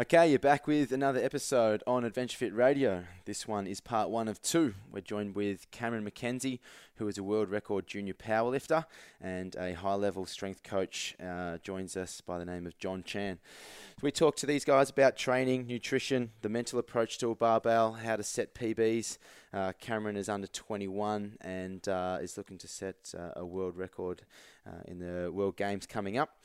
Okay, you're back with another episode on Adventure Fit Radio. This one is part one of two. We're joined with Cameron McKenzie, who is a world record junior powerlifter and a high level strength coach, uh, joins us by the name of John Tran. So we talk to these guys about training, nutrition, the mental approach to a barbell, how to set PBs. Uh, Cameron is under 21 and uh, is looking to set uh, a world record uh, in the World Games coming up.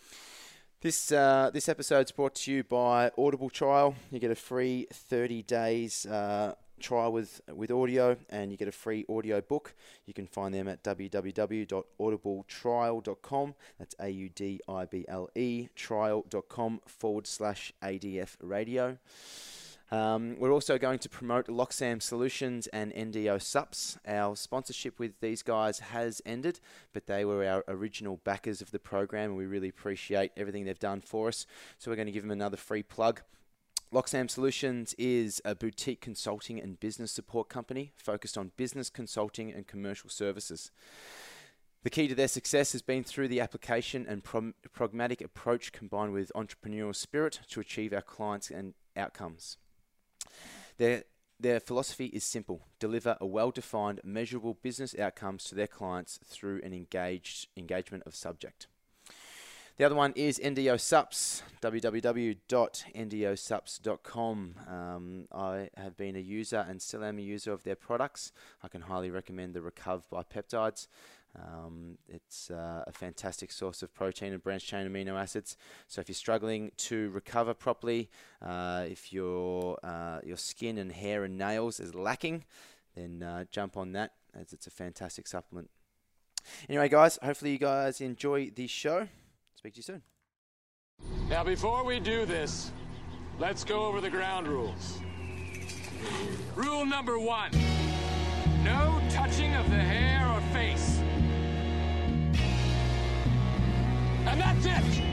This uh, this episode's brought to you by Audible Trial. You get a free 30 days uh, trial with with audio, and you get a free audio book. You can find them at www.audibletrial.com. That's a u d i b l e trial.com forward slash adf radio. Um, we're also going to promote LocSam Solutions and NDO Sups. Our sponsorship with these guys has ended, but they were our original backers of the program, and we really appreciate everything they've done for us. So we're going to give them another free plug. LocSam Solutions is a boutique consulting and business support company focused on business consulting and commercial services. The key to their success has been through the application and pragmatic approach combined with entrepreneurial spirit to achieve our clients and outcomes. Their, their philosophy is simple deliver a well defined, measurable business outcomes to their clients through an engaged engagement of subject. The other one is NDO Sups, www.ndosups.com. Um, I have been a user and still am a user of their products. I can highly recommend the Recover by Peptides. Um, it's uh, a fantastic source of protein and branched chain amino acids. So if you're struggling to recover properly, uh, if your uh, your skin and hair and nails is lacking, then uh, jump on that as it's a fantastic supplement. Anyway, guys, hopefully you guys enjoy the show. Speak to you soon. Now, before we do this, let's go over the ground rules. Rule number one no touching of the hair or face. And that's it!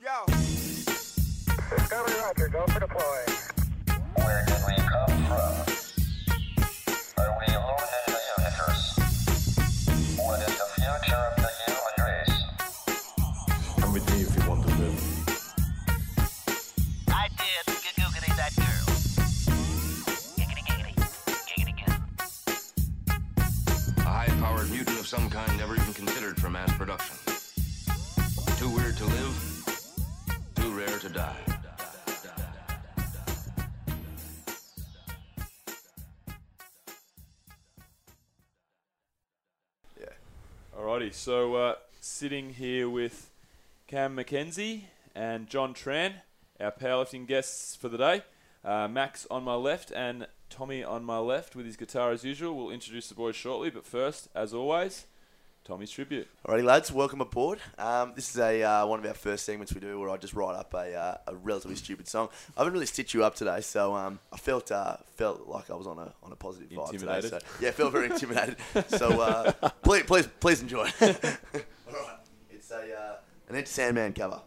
Yo! Discovery Roger, go for deploy. Where did we come from? Some kind never even considered for mass production. Too weird to live, too rare to die. Alrighty, so uh, sitting here with Cam McKenzie and John Tran, our powerlifting guests for the day. Uh, Max on my left and Tommy on my left with his guitar as usual. We'll introduce the boys shortly, but first, as always, Tommy's tribute. Alrighty, lads, welcome aboard. Um, this is a uh, one of our first segments we do where I just write up a, uh, a relatively stupid song. I haven't really stitched you up today, so um, I felt uh, felt like I was on a on a positive vibe today. Intimidated? So, yeah, felt very intimidated. So uh, please, please, please enjoy. All right, it's a uh, an Enter Sandman cover.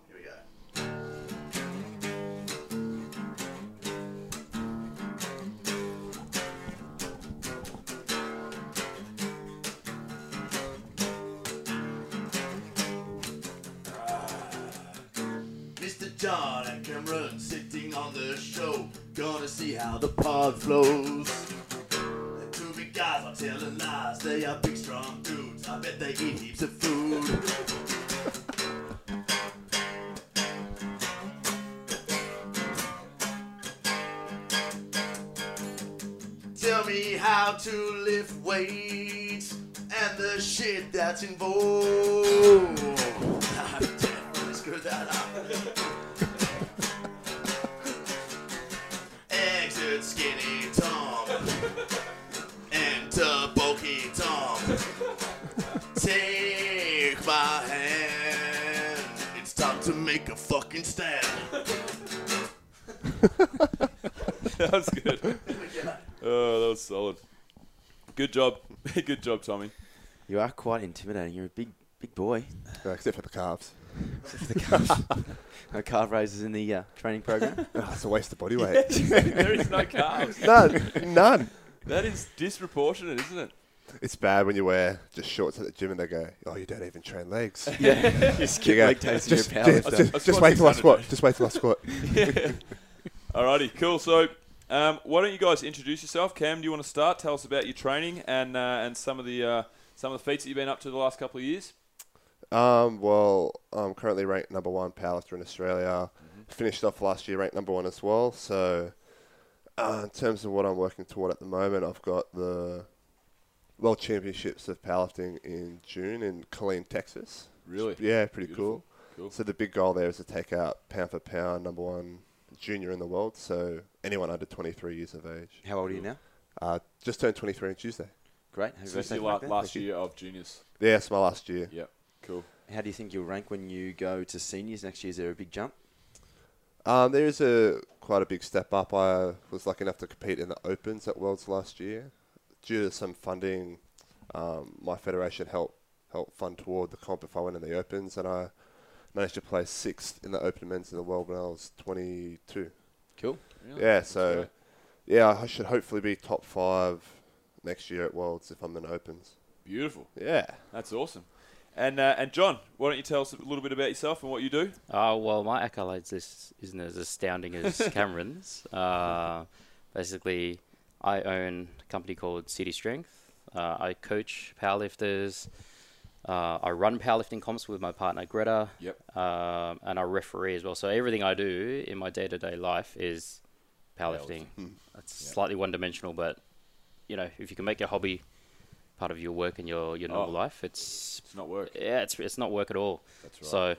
Gonna see how the pod flows. The two big guys are telling lies. They are big, strong dudes. I bet they eat heaps of food. Tell me how to lift weights and the shit that's in vogue. I screwed that up. Fucking stand. that was good. Oh, that was solid. Good job. Good job, Tommy. You are quite intimidating. You're a big, big boy. Uh, except for the calves. the calf, no calf raises in the uh, training program. Oh, it's a waste of body weight. there is no calves. none. None. That is disproportionate, isn't it? It's bad when you wear just shorts at the gym and they go, "Oh, you don't even train legs." Yeah, you skip leg days just, you're a just, just, just wait till I squat. Just wait till I squat. Alrighty, cool. So, um, why don't you guys introduce yourself? Cam, do you want to start? Tell us about your training and uh, and some of the uh, some of the feats that you've been up to the last couple of years. Um, well, I'm currently ranked number one powerlifter in Australia. Finished off last year ranked number one as well. So, uh, in terms of what I'm working toward at the moment, I've got the World Championships of Powerlifting in June in Killeen, Texas. Really? Yeah, pretty Beautiful. cool. Cool. So the big goal there is to take out pound for pound number one junior in the world. So anyone under 23 years of age. How old are you now? Uh, just turned 23 on Tuesday. Great. Happy So this is your for last year of juniors. Yeah, it's my last year. Yep. Cool. How do you think you'll rank when you go to seniors next year? Is there a big jump? Um, there is a quite a big step up. I was lucky enough to compete in the Opens at Worlds last year. Due to some funding, um, my federation helped help fund toward the comp if I went in the Opens, and I managed to place sixth in the Open Men's in the world when I was 22. Cool. Really? Yeah, so great. yeah, I should hopefully be top five next year at Worlds if I'm in Opens. beautiful. Yeah. That's awesome. And uh, and John, why don't you tell us a little bit about yourself and what you do? Uh, well, my accolades list isn't as astounding as Cameron's. Uh, basically, I own a company called City Strength. Uh, I coach powerlifters. Uh, I run powerlifting comps with my partner Greta. Yep. Um, and I referee as well. So everything I do in my day-to-day life is powerlifting. It's slightly one-dimensional, but you know, if you can make your hobby part of your work and your your normal Oh. life, it's It's not work. yeah, it's it's not work at all. That's right.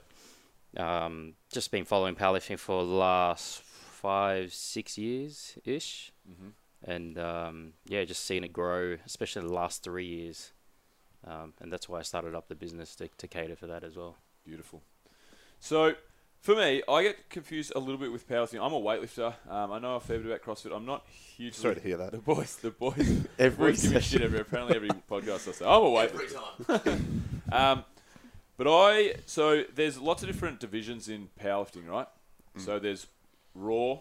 So, um, just been following powerlifting for the last five, six years ish, Mm-hmm. And um, yeah, just seeing it grow, especially the last three years, um, and that's why I started up the business to, to cater for that as well. Beautiful. So, for me, I get confused a little bit with powerlifting. I'm a weightlifter. Um, I know a fair bit about CrossFit. I'm not hugely. Sorry to hear that. The boys, the boys, Every boys give me session. shit every. Apparently, every podcast I say I'm a weightlifter. um, but I so there's lots of different divisions in powerlifting, right? Mm. So there's raw.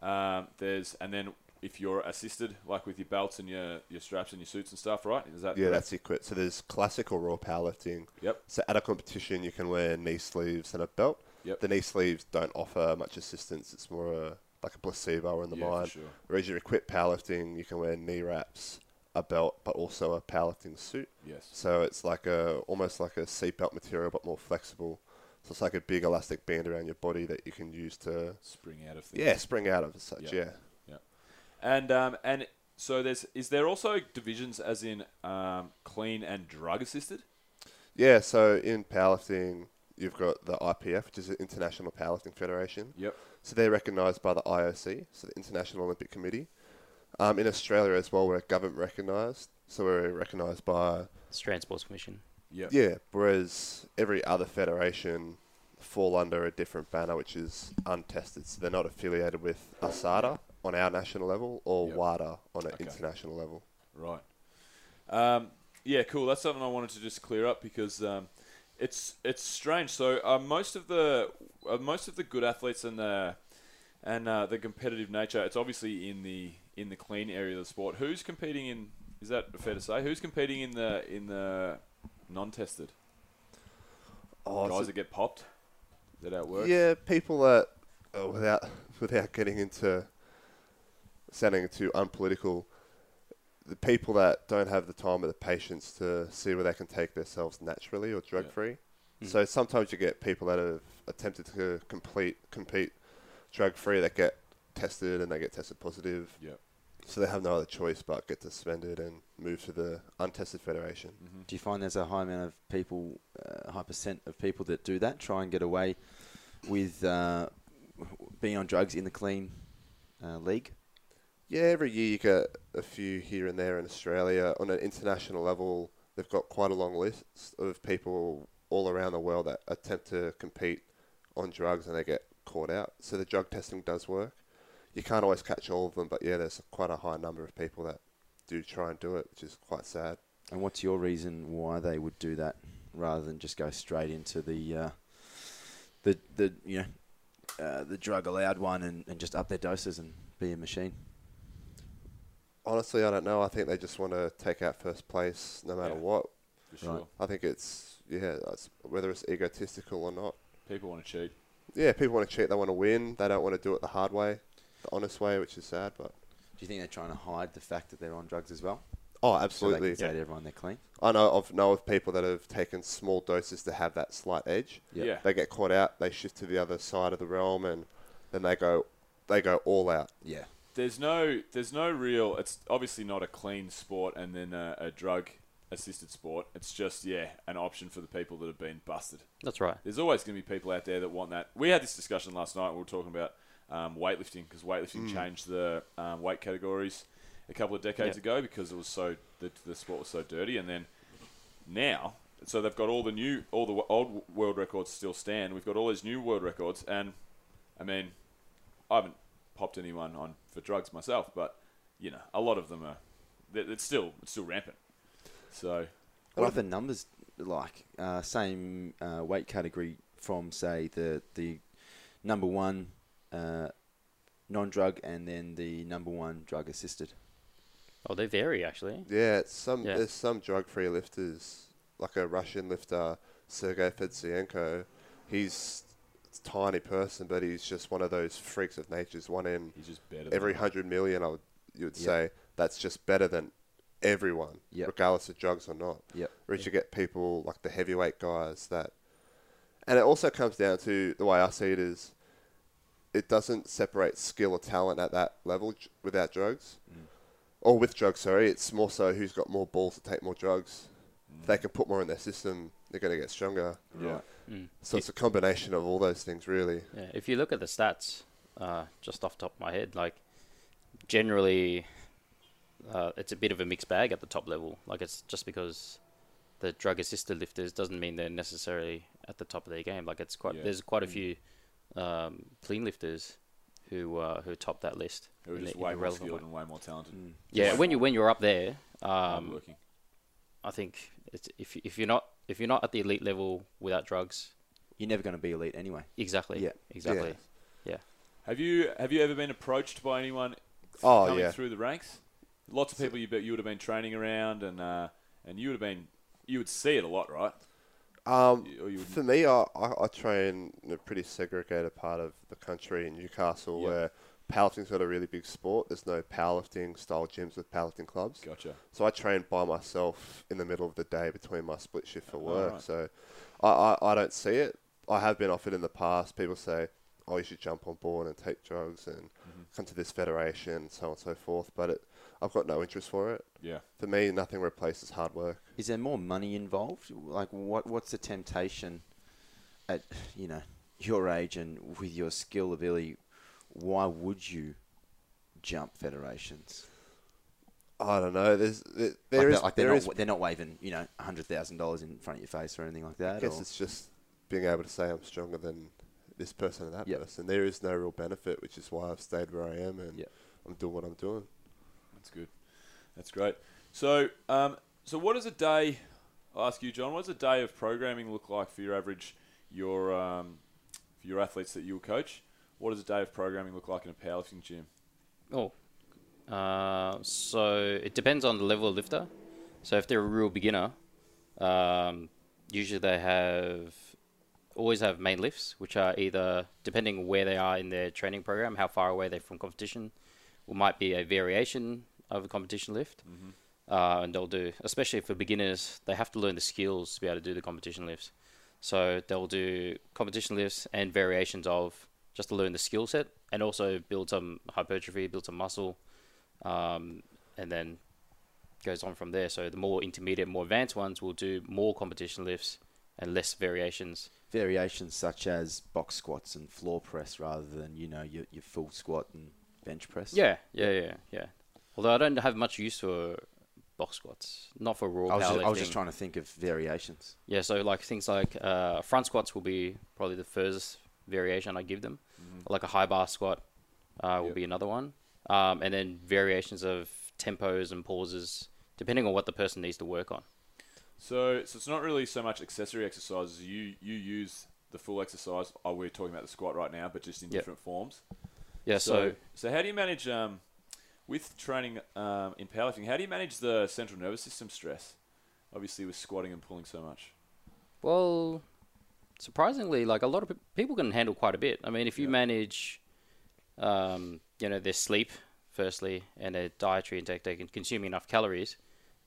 Um, there's and then if you're assisted, like with your belts and your, your straps and your suits and stuff, right? Is that Yeah, correct? that's equip. So there's classical raw powerlifting. Yep. So at a competition, you can wear knee sleeves and a belt. Yep. The knee sleeves don't offer much assistance. It's more a, like a placebo in the Yeah, mind. sure. Whereas your equipped powerlifting, you can wear knee wraps, a belt, but also a powerlifting suit. Yes. So it's like a almost like a seatbelt material, but more flexible. So it's like a big elastic band around your body that you can use to Spring out of things. yeah spring out of as such. Yeah. Yeah. And um, and so there's is there also divisions as in um, clean and drug assisted? Yeah, so in powerlifting, you've got the IPF, which is the International Powerlifting Federation. Yep. So they're recognised by the IOC, so the International Olympic Committee. Um, in Australia as well, we're government recognised, so we're recognised by Australian Sports Commission. Yep. yeah. Whereas every other federation fall under a different banner, which is untested. So they're not affiliated with ASADA on our national level or Yep. WADA on an Okay. international level. Right. Um, yeah, cool. That's something I wanted to just clear up because um, it's it's strange. So uh, most of the uh, most of the good athletes and the and uh, the competitive nature, it's obviously in the in the clean area of the sport. Who's competing in? Is that fair to say? Who's competing in the in the non-tested Oh, guys that get popped? Is that how it works? Yeah, people that uh, without without getting into sounding too unpolitical, the people that don't have the time or the patience to see where they can take themselves naturally or drug free. So sometimes you get people that have attempted to complete compete drug free that get tested and they get tested positive. Yep. So they have no other choice but get suspended and move to the untested federation. Do you find there's a high amount of people, uh, high percent of people that do that, try and get away with uh, being on drugs in the clean uh, league? Yeah, every year you get a few here and there in Australia. On an international level, they've got quite a long list of people all around the world that attempt to compete on drugs and they get caught out. So the drug testing does work. You can't always catch all of them, but yeah, there's quite a high number of people that do try and do it, which is quite sad. And what's your reason why they would do that rather than just go straight into the uh, the the you know uh, the drug allowed one and, and just up their doses and be a machine? Honestly, I don't know. I think they just want to take out first place no matter Yeah. what. For sure. I think it's yeah, that's, whether it's egotistical or not. People want to cheat. Yeah, people want to cheat. They want to win. They don't want to do it the hard way, the honest way, which is sad. But Do you think they're trying to hide the fact that they're on drugs as well? oh, So they absolutely. can say to everyone they're clean. I know of know of people that have taken small doses to have that slight edge. Yep. Yeah. They get caught out. They shift to the other side of the realm, and then they go they go all out. Yeah. There's no, there's no real. It's obviously not a clean sport, and then a, a drug-assisted sport. It's just yeah, an option for the people that have been busted. That's right. There's always going to be people out there that want that. We had this discussion last night. We were talking about um, weightlifting because weightlifting changed the um, weight categories a couple of decades Yeah. ago because it was so the, the sport was so dirty, and then now, so they've got all the new, all the old world records still stand. We've got all these new world records, and I mean, I haven't popped anyone on for drugs myself, but you know, a lot of them are. It's still it's still rampant. So What are the numbers like? Uh, same uh, weight category from say the the number one uh, non-drug and then the number one drug assisted. Oh, they vary actually. Yeah, it's some Yeah. there's some drug-free lifters, like a Russian lifter, Sergei Fedosienko. He's a tiny person, but he's just one of those freaks of nature's one in he's just better. every hundred million. I would you would Yep. say that's just better than everyone, Yep. regardless of drugs or not. Yep. Whereas you get people like the heavyweight guys that, and it also comes down to the way I see it is, it doesn't separate skill or talent at that level j- without drugs, mm. or with drugs. Sorry, it's more so who's got more balls to take more drugs. If they can put more in their system, they're going to get stronger. Yeah. So it's a combination of all those things, really. Yeah, if you look at the stats, uh, just off the top of my head, like generally, uh, it's a bit of a mixed bag at the top level. Like it's just because the drug assisted lifters doesn't mean they're necessarily at the top of their game. Like it's quite Yeah. there's quite a few um, clean lifters who uh, who top that list. Who are just way more skilled way. and way more talented. Yeah, when you when you're up there, um, Hardworking. I think it's, if if you're not if you're not at the elite level without drugs, You're never going to be elite anyway. exactly, Yeah. exactly, yeah. Have you have you ever been approached by anyone Oh, coming yeah. through the ranks? Lots of people you bet you would have been training around and uh, and you would have been you would see it a lot, right? Um, You- or you would- for me, I, I, I train in a pretty segregated part of the country in Newcastle Yeah. where powerlifting's got a really big sport. There's no powerlifting style gyms with powerlifting clubs. Gotcha. So I train by myself in the middle of the day between my split shift for work. right. So I, I, I don't see it. I have been offered in the past. People say, oh, you should jump on board and take drugs and Mm-hmm. come to this federation, and so on and so forth. But it, I've got no interest for it. Yeah. For me, nothing replaces hard work. Is there more money involved? Like, what what's the temptation at you know your age and with your skill ability? Why would you jump federations? I don't know. There's there, there they're, is- like they're there not is they're not waving you know hundred thousand dollars in front of your face or anything like that. I guess or- it's just being able to say I'm stronger than this person and that Yep. person. There is no real benefit, which is why I've stayed where I am and Yep. I'm doing what I'm doing. That's good. That's great. So, um, so what does a day? I'll ask you, John. What does a day of programming look like for your average your um, for your athletes that you coach? What does a day of programming look like in a powerlifting gym? Oh, uh, so it depends on the level of lifter. So if they're a real beginner, um, usually they have always have main lifts, which are either depending where they are in their training program, how far away they're from competition, or might be a variation of a competition lift. Uh, and they'll do, especially for beginners, they have to learn the skills to be able to do the competition lifts. So they'll do competition lifts and variations of just to learn the skill set and also build some hypertrophy, build some muscle, um, and then goes on from there. So the more intermediate, more advanced ones will do more competition lifts and less variations. variations such as box squats and floor press rather than you know your, your full squat and bench press. Yeah, yeah, yeah, yeah. Although I don't have much use for box squats, not for raw I was, just, I was just trying to think of variations. Yeah, so like things like uh, front squats will be probably the furthest variation I give them. Like a high bar squat uh, will Yep. be another one, um, and then variations of tempos and pauses depending on what the person needs to work on. So, so it's not really so much accessory exercises. You you use the full exercise. Oh, we're talking about the squat right now, but just in Yep. different forms. Yeah, So, so, so how do you manage? Um, with training um, in powerlifting, how do you manage the central nervous system stress? Obviously, with squatting and pulling so much. Well, surprisingly, like a lot of pe- people can handle quite a bit. I mean, if you Yeah. manage, um, you know, their sleep firstly and their dietary intake, they can consume enough calories.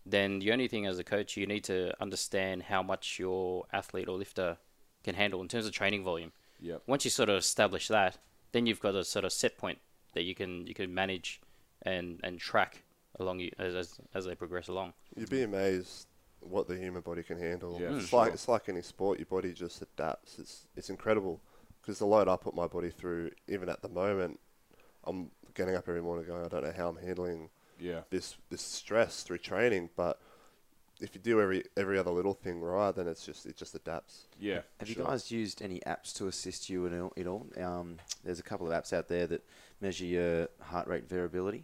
Then the only thing as a coach, you need to understand how much your athlete or lifter can handle in terms of training volume. Yep. Once you sort of establish that, then you've got a sort of set point that you can you can manage and and track along you as as, as they progress along. You'd be amazed what the human body can handle. Yeah, for it's like it's like any sport. Your body just adapts. It's it's incredible because the load I put my body through, even at the moment, I'm getting up every morning going, I don't know how I'm handling Yeah. this this stress through training, but if you do every every other little thing right, then it's just it just adapts. Yeah. Have sure. you guys used any apps to assist you in all? In all? Um, there's a couple of apps out there that measure your heart rate variability.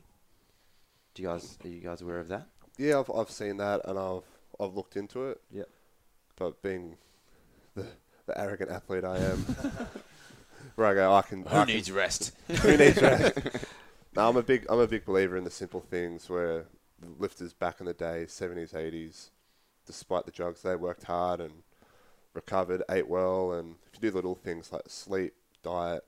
Do you guys are you guys aware of that? Yeah, I've I've seen that and I've I've looked into it. Yep. But being the the arrogant athlete I am, where I go, I can. I can- rest? Who needs rest? no, I'm a big I'm a big believer in the simple things where lifters back in the day, seventies, eighties, despite the drugs, they worked hard and recovered, ate well, and if you do little things like sleep, diet,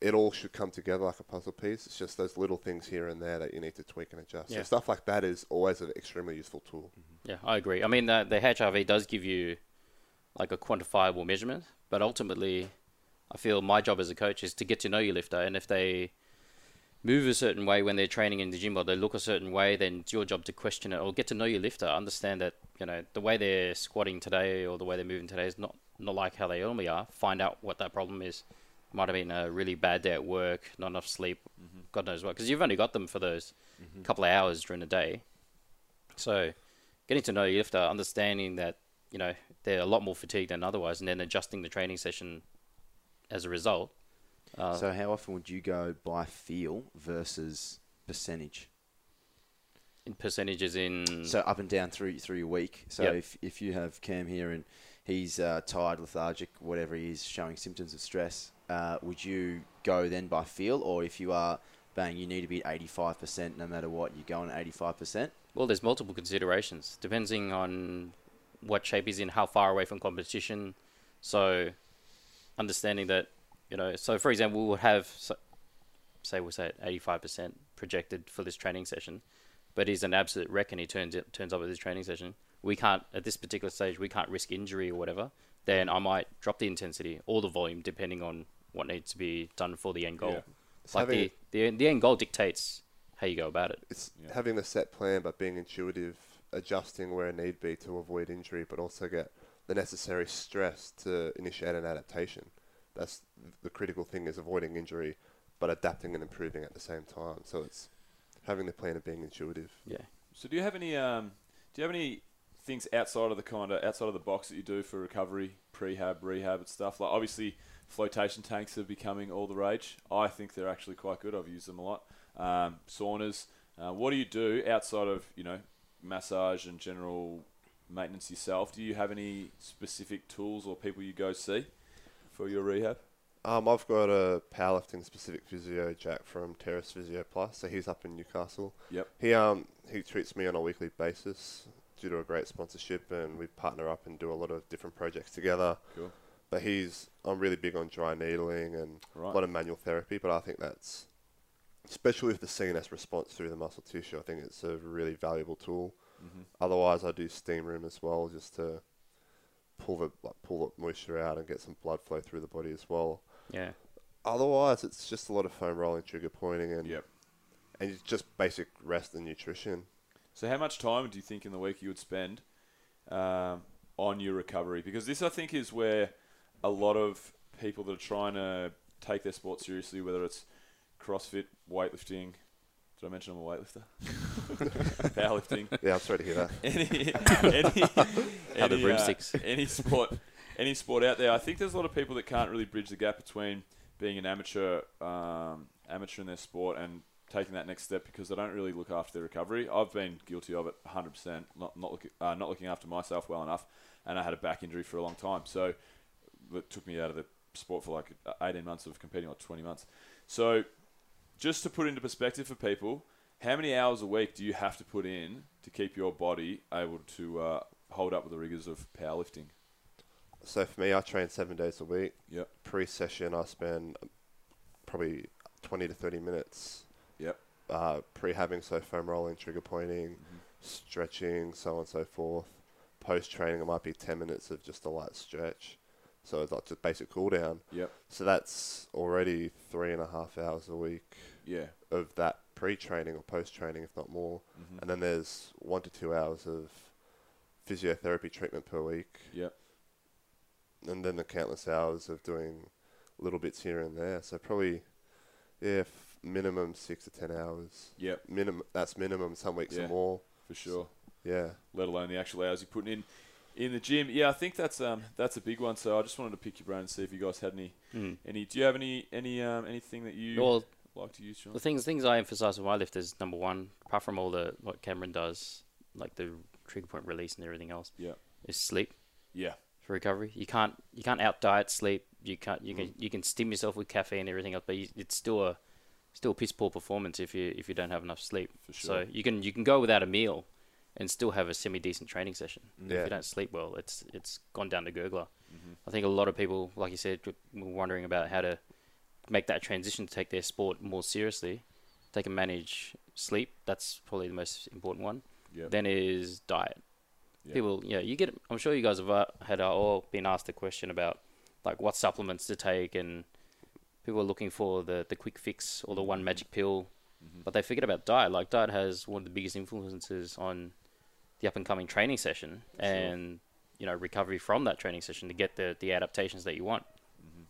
it all should come together like a puzzle piece. It's just those little things here and there that you need to tweak and adjust. Yeah. So stuff like that is always an extremely useful tool. Mm-hmm. Yeah, I agree. I mean, the, the HRV does give you like a quantifiable measurement, but ultimately, I feel my job as a coach is to get to know your lifter, and if they move a certain way when they're training in the gym or they look a certain way, then it's your job to question it or get to know your lifter, understand that you know the way they're squatting today or the way they're moving today is not not like how they normally are. Find out what that problem is. Might have been a really bad day at work, not enough sleep, mm-hmm. God knows what, because you've only got them for those mm-hmm. couple of hours during the day. So, getting to know your lifter, understanding that you know they're a lot more fatigued than otherwise, and then adjusting the training session as a result. Uh, so how often would you go by feel versus percentage? in percentages, in So up and down through through your week. So Yep. if if you have Cam here and he's uh, tired, lethargic, whatever he is, showing symptoms of stress, uh, would you go then by feel, or if you are bang, you need to be eighty five percent no matter what, you're going eighty five percent? Well, there's multiple considerations depending on what shape he's in, how far away from competition. So, understanding that you know, so for example, we would have so- say we'll say at 85% projected for this training session, but he's an absolute wreck and he turns turns up at this training session. We can't at this particular stage we can't risk injury or whatever. Then I might drop the intensity or the volume depending on what needs to be done for the end goal. Yeah. Like the, the the end goal dictates how you go about it. it's having the set plan but being intuitive, adjusting where need be to avoid injury, but also get the necessary stress to initiate an adaptation. That's the critical thing is avoiding injury, but adapting and improving at the same time. So it's having the plan of being intuitive. Yeah. So do you have any um, do you have any things outside of the kind of outside of the box that you do for recovery, prehab, rehab, and stuff? Like obviously, flotation tanks are becoming all the rage. I think they're actually quite good. I've used them a lot. Um, saunas. Uh, what do you do outside of you know massage and general maintenance yourself? Do you have any specific tools or people you go see for your rehab? Um, I've got a powerlifting specific physio, Jack from Terrace Physio Plus. So he's up in Newcastle. Yep. He um he treats me on a weekly basis due to a great sponsorship, and we partner up and do a lot of different projects together. Cool. But he's I'm really big on dry needling and Right. a lot of manual therapy. But I think that's especially with the CNS response through the muscle tissue. I think it's a really valuable tool. Mm-hmm. Otherwise, I do steam room as well, just to pull the like, pull the moisture out and get some blood flow through the body as well. Yeah. Otherwise, it's just a lot of foam rolling, trigger pointing, and Yep. and it's just basic rest and nutrition. So, how much time do you think in the week you would spend um, on your recovery? Because this, I think, is where a lot of people that are trying to take their sport seriously, whether it's CrossFit, weightlifting. Did I mention I'm a weightlifter? Powerlifting. Yeah, I'm sorry to hear that. Any, any, How any, uh, broomsticks. any sport, any sport out there. I think there's a lot of people that can't really bridge the gap between being an amateur, um, amateur in their sport and taking that next step because they don't really look after their recovery. I've been guilty of it 100%, not not, look, uh, not looking after myself well enough, and I had a back injury for a long time, so it took me out of the sport for like uh, 18 months of competing, or 20 months. So, just to put into perspective for people, How many hours a week do you have to put in to keep your body able to uh, hold up with the rigors of powerlifting? So for me, I train seven days a week. Yep. Pre-session, I spend probably 20 to 30 minutes Yep. uh, pre-having, so foam rolling, trigger pointing, Mm-hmm. stretching, so on and so forth. Post-training, it might be 10 minutes of just a light stretch. So it's like just basic cool down. Yep. So that's already three and a half hours a week Yeah. of that pre-training or post-training, if not more. Mm-hmm. And then there's one to two hours of physiotherapy treatment per week. Yep. And then the countless hours of doing little bits here and there. So probably, yeah, f- minimum six to ten hours. Yep. Minimum. That's minimum. Some weeks Yeah. more. For sure. Yeah. Let alone the actual hours you're putting in in the gym. Yeah, I think that's um that's a big one. So I just wanted to pick your brain and see if you guys had any Mm. any. Do you have any any um anything that you Well, like to use, John? The things things I emphasize with my lifters, number one, apart from all the what Cameron does, like the trigger point release and everything else, Yeah. is sleep Yeah. for recovery. You can't you can't out diet sleep. You can't you can you can stim yourself with caffeine and everything else, but you, it's still a still a piss poor performance if you if you don't have enough sleep. For So you can you can go without a meal and still have a semi decent training session. If you don't sleep well, it's it's gone down to gurgler. Mm-hmm. I think a lot of people, like you said, were wondering about how to make that transition to take their sport more seriously. They can manage sleep. That's probably the most important one. Yep. Then is diet. Yep. People, yeah, you get. I'm sure you guys have uh, had uh, all been asked the question about like what supplements to take, and people are looking for the the quick fix or the one magic pill, Mm-hmm. but they forget about diet. Like diet has one of the biggest influences on the up and coming training session and you know recovery from that training session to get the the adaptations that you want. Mm-hmm.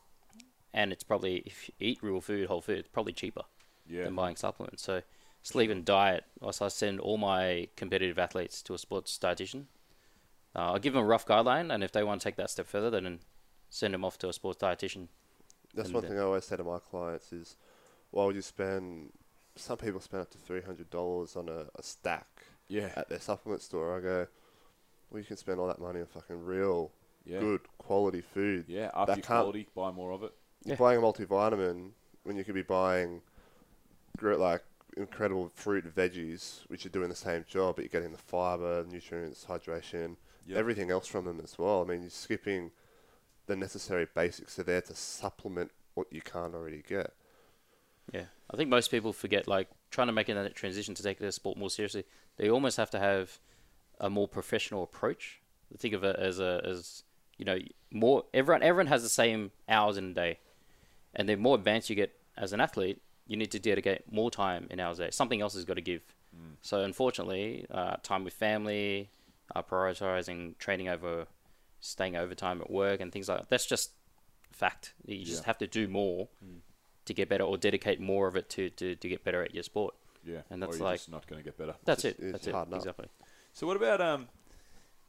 And it's probably if you eat real food, whole food, it's probably cheaper Yeah. than buying supplements. So sleep and diet. Also, I send all my competitive athletes to a sports dietitian. Uh, I'll give them a rough guideline, and if they want to take that step further, then send them off to a sports dietitian. That's one thing I always say to my clients is, why would you spend? Some people spend up to three hundred dollars on a, a stack Yeah. at their supplement store. I go, well, you can spend all that money on fucking real, Yeah. good quality food. Yeah. Up that can't- quality, buy more of it. You're Yeah. buying a multivitamin when you could be buying, gr- like incredible fruit and veggies, which are doing the same job, but you're getting the fiber, nutrients, hydration, Yep. everything else from them as well. I mean, you're skipping the necessary basics are there to supplement what you can't already get. Yeah, I think most people forget like trying to make that transition to take their sport more seriously. They almost have to have a more professional approach. Think of it as a as you know more everyone everyone has the same hours in a day, and the more advanced you get as an athlete, you need to dedicate more time in hours a day. Something else has got to give. So unfortunately, uh, time with family, uh, prioritizing training over staying overtime at work and things like that. That's just fact. You just Yeah. have to do more to get better or dedicate more of it to, to, to get better at your sport. Yeah. And or that's you're like- just not going to get better. That's It's- it. it's That's it. enough. Exactly. So what about um?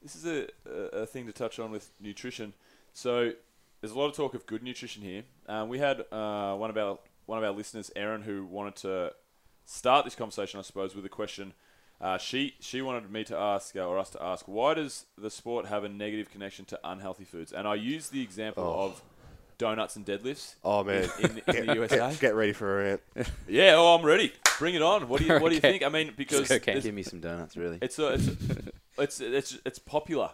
This is a, a, a thing to touch on with nutrition. So there's a lot of talk of good nutrition here. Um, we had uh, one of our one of our listeners, Erin, who wanted to start this conversation, I suppose, with a question. Uh, she she wanted me to ask uh, or us to ask, why does the sport have a negative connection to unhealthy foods? And I used the example Oh. of donuts and deadlifts. Oh man, in, in, in the USA. get, get ready for a rant. Yeah, oh, I'm ready. Bring it on. What do you What do you Okay. think? I mean, because Okay. Give me some donuts, really. it's a, it's, a, it's it's it's popular.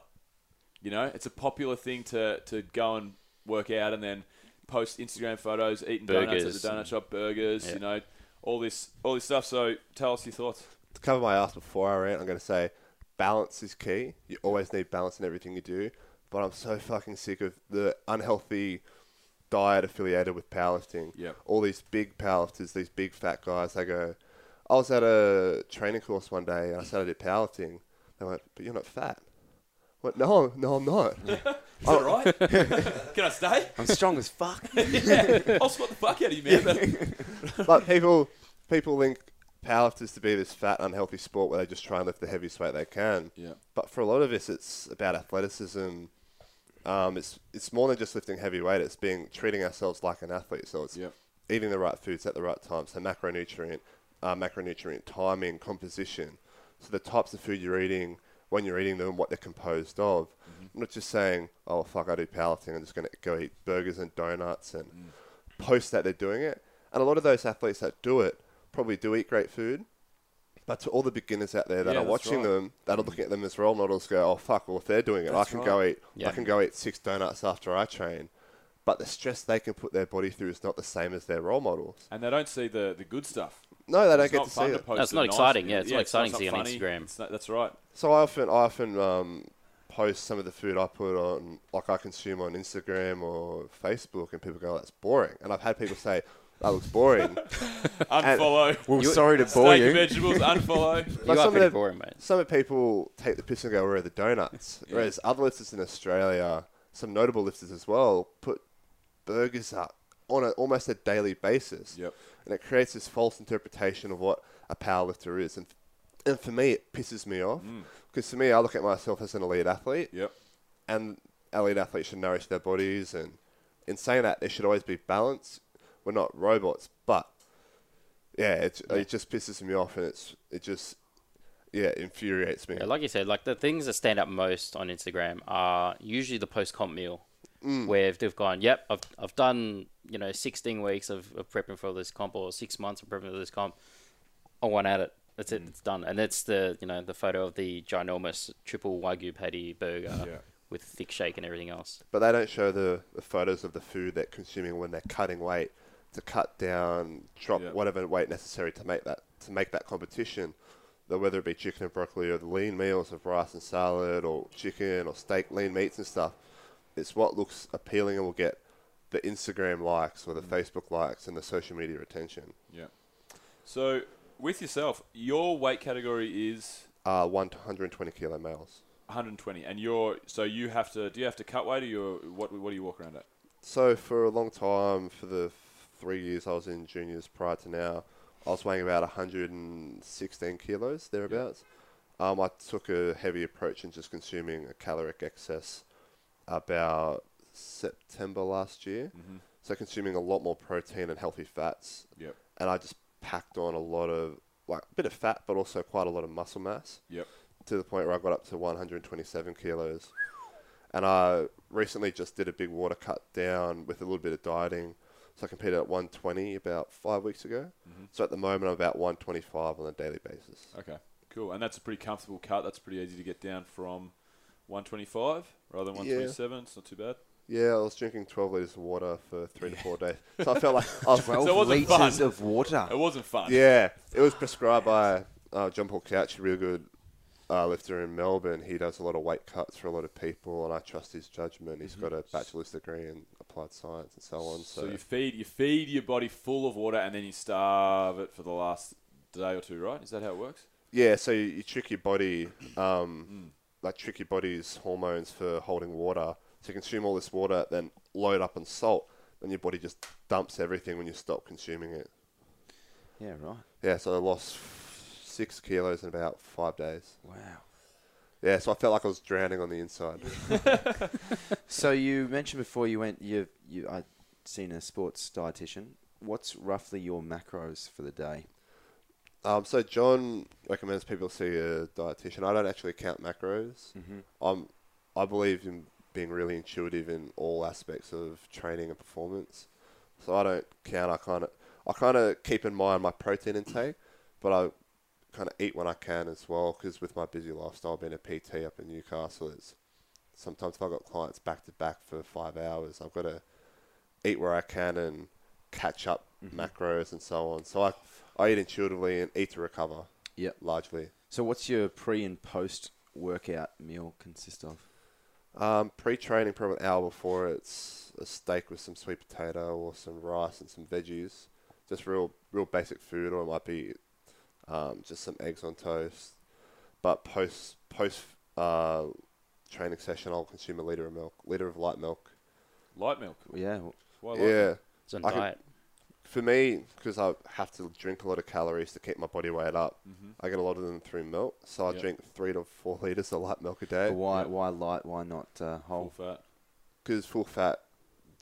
You know, it's a popular thing to to go and work out and then post Instagram photos, eating donuts at the donut shop, burgers. Yeah. You know, all this all this stuff. So tell us your thoughts. To cover my ass before I rant, I'm going to say balance is key. You always need balance in everything you do. But I'm so fucking sick of the unhealthy diet affiliated with powerlifting. Yep. All these big powerlifters, these big fat guys, they go, I was at a training course one day and I started I did powerlifting. They went, but you're not fat. I went, no, no, I'm not. Is that oh. right? Can I stay? I'm strong as fuck. I'll squat the fuck out of you, man. But but people people link powerlifters to be this fat, unhealthy sport where they just try and lift the heaviest weight they can. Yeah. But for a lot of us, it's about athleticism. Um, it's it's more than just lifting heavy weight. It's being treating ourselves like an athlete. So it's Yep. eating the right foods at the right time. So macronutrient, uh, macronutrient timing, composition. So the types of food you're eating, when you're eating them, what they're composed of. I'm not just saying, oh fuck, I do powerlifting. I'm just going to go eat burgers and donuts and post that they're doing it. And a lot of those athletes that do it probably do eat great food, But to all the beginners out there that Yeah, are watching right. them, that are looking at them as role models, go, "Oh fuck! Well, if they're doing it, That's I can right. go eat. Yeah. I can go eat six donuts after I train." But the stress they can put their body through is not the same as their role models. And they don't see the, the good stuff. No, they don't It's get to see to it. post That's it not nice. exciting, yeah, it's not exciting to see on funny. Instagram. It's not- that's right. So I often, I often um, post some of the food I put on, like I consume on Instagram or Facebook, and people go, "That's boring." And I've had people say, "That looks boring." Unfollow. Well, You- sorry to bore Steak you. and vegetables, unfollow. You But are some of pretty the- boring, mate. Some of people take the piss and go, "Where are the donuts?" Whereas other lifters in Australia, some notable lifters as well, put burgers up on a, almost a daily basis. Yep. And it creates this false interpretation of what a powerlifter is. And, and for me, it pisses me off. Mm. Because for me, I look at myself as an elite athlete. Yep. And elite athletes should nourish their bodies. And in saying that, there should always be balance. We're not robots. But, yeah, it, it just pisses me off. And it's it just, yeah, infuriates me. Yeah, like you said, like the things that stand out most on Instagram are usually the post comp meal, Mm. where they've gone, "Yep, I've I've done you know 16 weeks of, of prepping for this comp or six months of prepping for this comp. I want at it. That's Mm. it. It's done." And that's the you know the photo of the ginormous triple wagyu patty burger Yeah. with thick shake and everything else. but they don't show the, the photos of the food they're consuming when they're cutting weight to cut down, drop Yeah. whatever weight necessary to make that to make that competition. Though whether it be chicken and broccoli or the lean meals of rice and salad or chicken or steak, lean meats and stuff, it's what looks appealing and will get the Instagram likes or the Facebook likes and the social media attention. Yeah. So, with yourself, your weight category is Uh, 120 kilo males. 120, and you're so you have to. Do you have to cut weight, or you what? What do you walk around at? So for a long time, for the three years I was in juniors prior to now, I was weighing about 116 kilos thereabouts. Um, I took a heavy approach in just consuming a caloric excess about September last year. So consuming a lot more protein and healthy fats. Yep. And I just packed on a lot of like a bit of fat, but also quite a lot of muscle mass. Yep. To the point where I got up to 127 kilos. And I recently just did a big water cut down with a little bit of dieting. So I competed at 120 about five weeks ago. So at the moment, I'm about 125 on a daily basis. Okay, cool. And that's a pretty comfortable cut. That's pretty easy to get down from 125 rather than Yeah. 127. It's not too bad. Yeah, I was drinking 12 litres of water for three to four days. So I felt like I was, 12 So it litres fun. of water. It wasn't fun. Yeah, it was prescribed by uh, John Paul Couch, a real good uh, lifter in Melbourne. He does a lot of weight cuts for a lot of people, and I trust his judgment. He's got a bachelor's degree in applied science and so on. So So, you feed you feed your body full of water, and then you starve it for the last day or two, right? Is that how it works? yeah, so you, you trick your body, um, like trick your body's hormones for holding water. So you consume all this water, then load up on salt, then your body just dumps everything when you stop consuming it. Yeah, right. Yeah, so I lost six kilos in about five days. Wow. Yeah, so I felt like I was drowning on the inside. So you mentioned before you went you you I seen a sports dietitian. What's roughly your macros for the day? Um, so John recommends people see a dietitian. I don't actually count macros. I'm, I believe in being really intuitive in all aspects of training and performance. So I don't count. I kind of, I kind of keep in mind my protein intake, but I kind of eat when I can as well. Because with my busy lifestyle, being a PT up in Newcastle, it's sometimes if I've got clients back to back for five hours, I've got to eat where I can and catch up macros and so on. So I, I eat intuitively and eat to recover. Yep. Largely. So what's your pre and post workout meal consist of? Um, pre-training, probably an hour before, it's a steak with some sweet potato or some rice and some veggies. Just real, real basic food, or it might be um, just some eggs on toast. But post post uh, training session, I'll consume a liter of milk, liter of light milk. Light milk. Yeah. why I like yeah, it. It's on I can- diet. for me, because I have to drink a lot of calories to keep my body weight up, Mm-hmm. I get a lot of them through milk. So I Yep. drink three to four liters of light milk a day. But why why light? Why not uh, Full whole? fat. Because full fat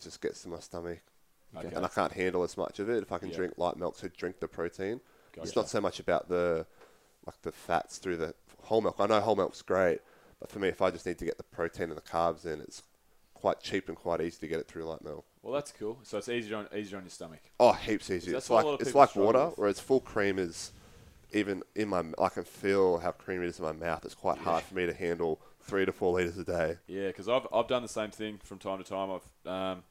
just gets to my stomach. Okay. and I can't handle as much of it if I can Yeah. drink light milk. So drink the protein. It's not so much about the like the fats through the whole milk. I know whole milk's great, but for me, if I just need to get the protein and the carbs in, it's quite cheap and quite easy to get it through light milk. Well, that's cool. So it's easier on easier on your stomach. Oh, heaps easier. That's It's like it's like water, with. whereas full cream is even in my, I can feel how creamy it is in my mouth. It's quite hard for me to handle three to four liters a day. Yeah, because I've, I've done the same thing from time to time. I've um,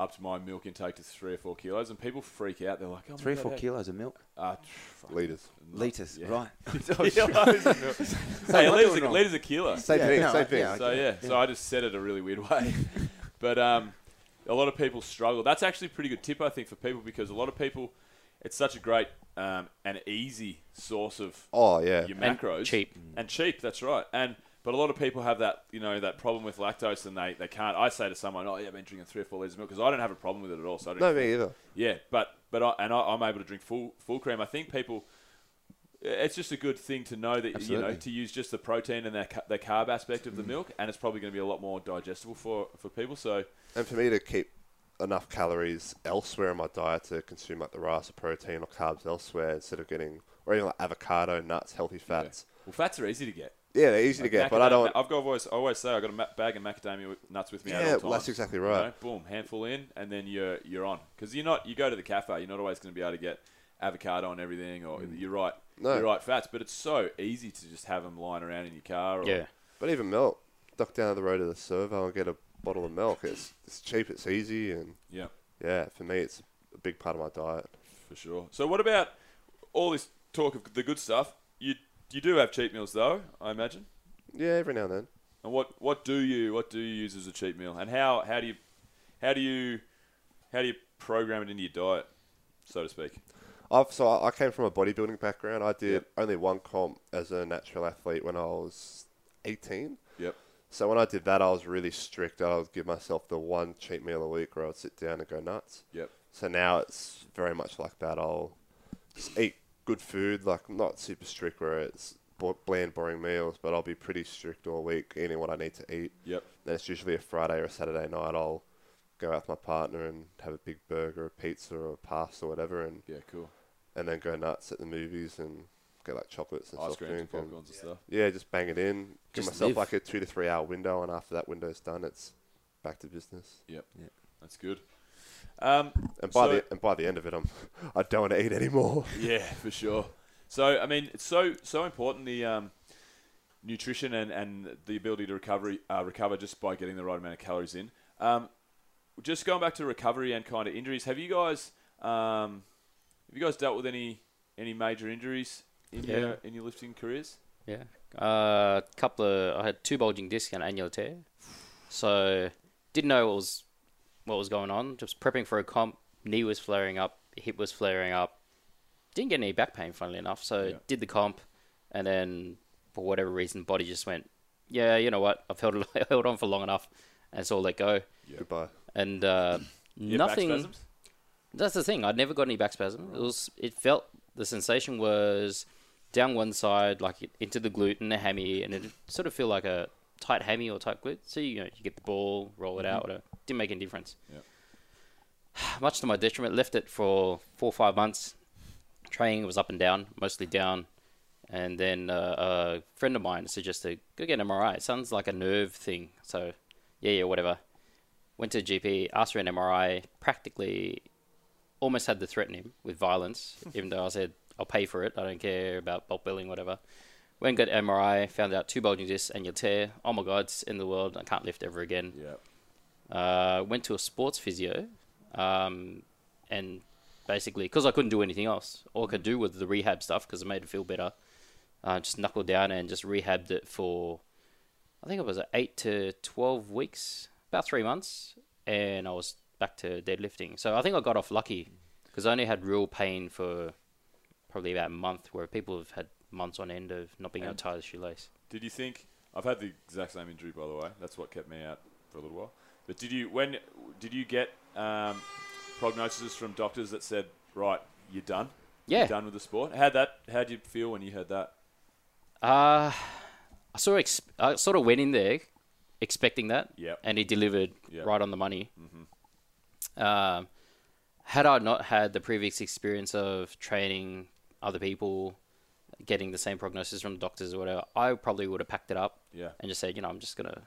upped my milk intake to three or four kilos, and people freak out. They're like, oh my Three or four how- kilos of milk. Uh, fuck, Liters. Litres, yeah. right. Kilos of milk. hey, liters a, liters a kilo. Same Yeah, thing. no, same thing. yeah, So yeah, so I just said it a really weird way. but um, a lot of people struggle. That's actually a pretty good tip, I think, for people because a lot of people, it's such a great um, and easy source of Oh yeah. your And macros cheap. and cheap. That's right. And but a lot of people have that you know that problem with lactose and they, they can't. I say to someone, oh yeah, I've been drinking three or four liters of milk because I don't have a problem with it at all. So I don't No, me either. yeah, but but I, and I, I'm able to drink full full cream. I think people. It's just a good thing to know that you know to use just the protein and the, the carb aspect of the mm. milk, and it's probably going to be a lot more digestible for, for people. So And for me to keep enough calories elsewhere in my diet to consume like the rice or protein or carbs elsewhere instead of getting or even like avocado, nuts, healthy fats. well, fats are easy to get. Yeah, they're easy to get, but I don't. I've got always I always say I've got a ma- bag of macadamia nuts with me. at Yeah, all well, that's times. exactly You right. know, boom, handful in, and then you're you're on because you're not you go to the cafe. You're not always going to be able to get avocado and everything, or you're right, Mm. No. you're right fats. But it's so easy to just have them lying around in your car. Or, Yeah. But even milk, duck down the road to the servo and get a bottle of milk. It's it's cheap, it's easy, and yeah, yeah, for me, it's a big part of my diet. for sure. So what about all this talk of the good stuff? You you do have cheat meals though, I imagine. Yeah, every now and then. And what, what do you what do you use as a cheat meal? And how, how do you how do you how do you program it into your diet, so to speak? I've so I came from a bodybuilding background. I did Yep. only one comp as a natural athlete when I was 18. Yep. So when I did that, I was really strict. I would give myself the one cheat meal a week where I would sit down and go nuts. Yep. So now it's very much like that. I'll just eat good food, like I'm not super strict where it's bland, boring meals, but I'll be pretty strict all week eating what I need to eat. Yep. Then it's usually a Friday or a Saturday night. I'll go out with my partner and have a big burger, a pizza, or a pasta, or whatever, and Yeah, cool. and then go nuts at the movies and get like chocolates and Ice soft creams and drink and popcorns and stuff. yeah, just bang it in. Give Just myself live. like a two to three hour window, and after that window's done, it's back to business. Yep. That's good. Um, And by so- the and by the end of it, I'm I don't want to eat anymore. Yeah, for sure. So I mean, it's so so important the um, nutrition and, and the ability to recover uh, recover just by getting the right amount of calories in. Um, just going back to recovery and kind of injuries, have you guys um, have you guys dealt with any any major injuries in Yeah. your in your lifting careers? Yeah. A uh, couple of I had two bulging discs and annular tear, so didn't know what was what was going on. Just prepping for a comp, knee was flaring up, hip was flaring up. Didn't get any back pain, funnily enough. So Yeah. did the comp, and then for whatever reason, body just went, yeah, you know what? I've held held on for long enough, and so I'll let go. Goodbye. And uh, You back nothing. That's the thing. I'd never got any back spasm. It was. It felt the sensation was down one side, like into the glute and the hammy, and it sort of feel like a tight hammy or tight glute. So you know, you get the ball, roll it out. Whatever. Didn't make any difference. Yep. Much to my detriment, left it for four or five months. Training was up and down, mostly down. And then uh, a friend of mine suggested go get an MRI. It sounds like a nerve thing. So yeah, yeah, whatever. Went to the GP, asked for an MRI. Practically, almost had to threaten him with violence, even though I said I'll pay for it. I don't care about bulk billing, whatever. Went and got MRI, found out two bulging discs and your tear. Oh my god, it's in the world. I can't lift ever again. Yeah. Uh, went to a sports physio, um, and basically because I couldn't do anything else, all I could do was the rehab stuff because it made it feel better. Uh, just knuckled down and just rehabbed it for, I think it was eight to twelve weeks, about three months, and I was back to deadlifting. So I think I got off lucky because I only had real pain for probably about a month, where people have had months on end of not being able to tie the shoelace. Did you think I've had the exact same injury by the way? That's what kept me out for a little while. But did you when did you get um, prognosis from doctors that said right you're done? Yeah. You're done with the sport. How that? How did you feel when you heard that? Uh, I sort of ex- I sort of went in there expecting that, Yep. and he delivered Yep. right on the money. Um, had I not had the previous experience of training other people, getting the same prognosis from the doctors or whatever, I probably would have packed it up Yeah. and just said, you know, I'm just gonna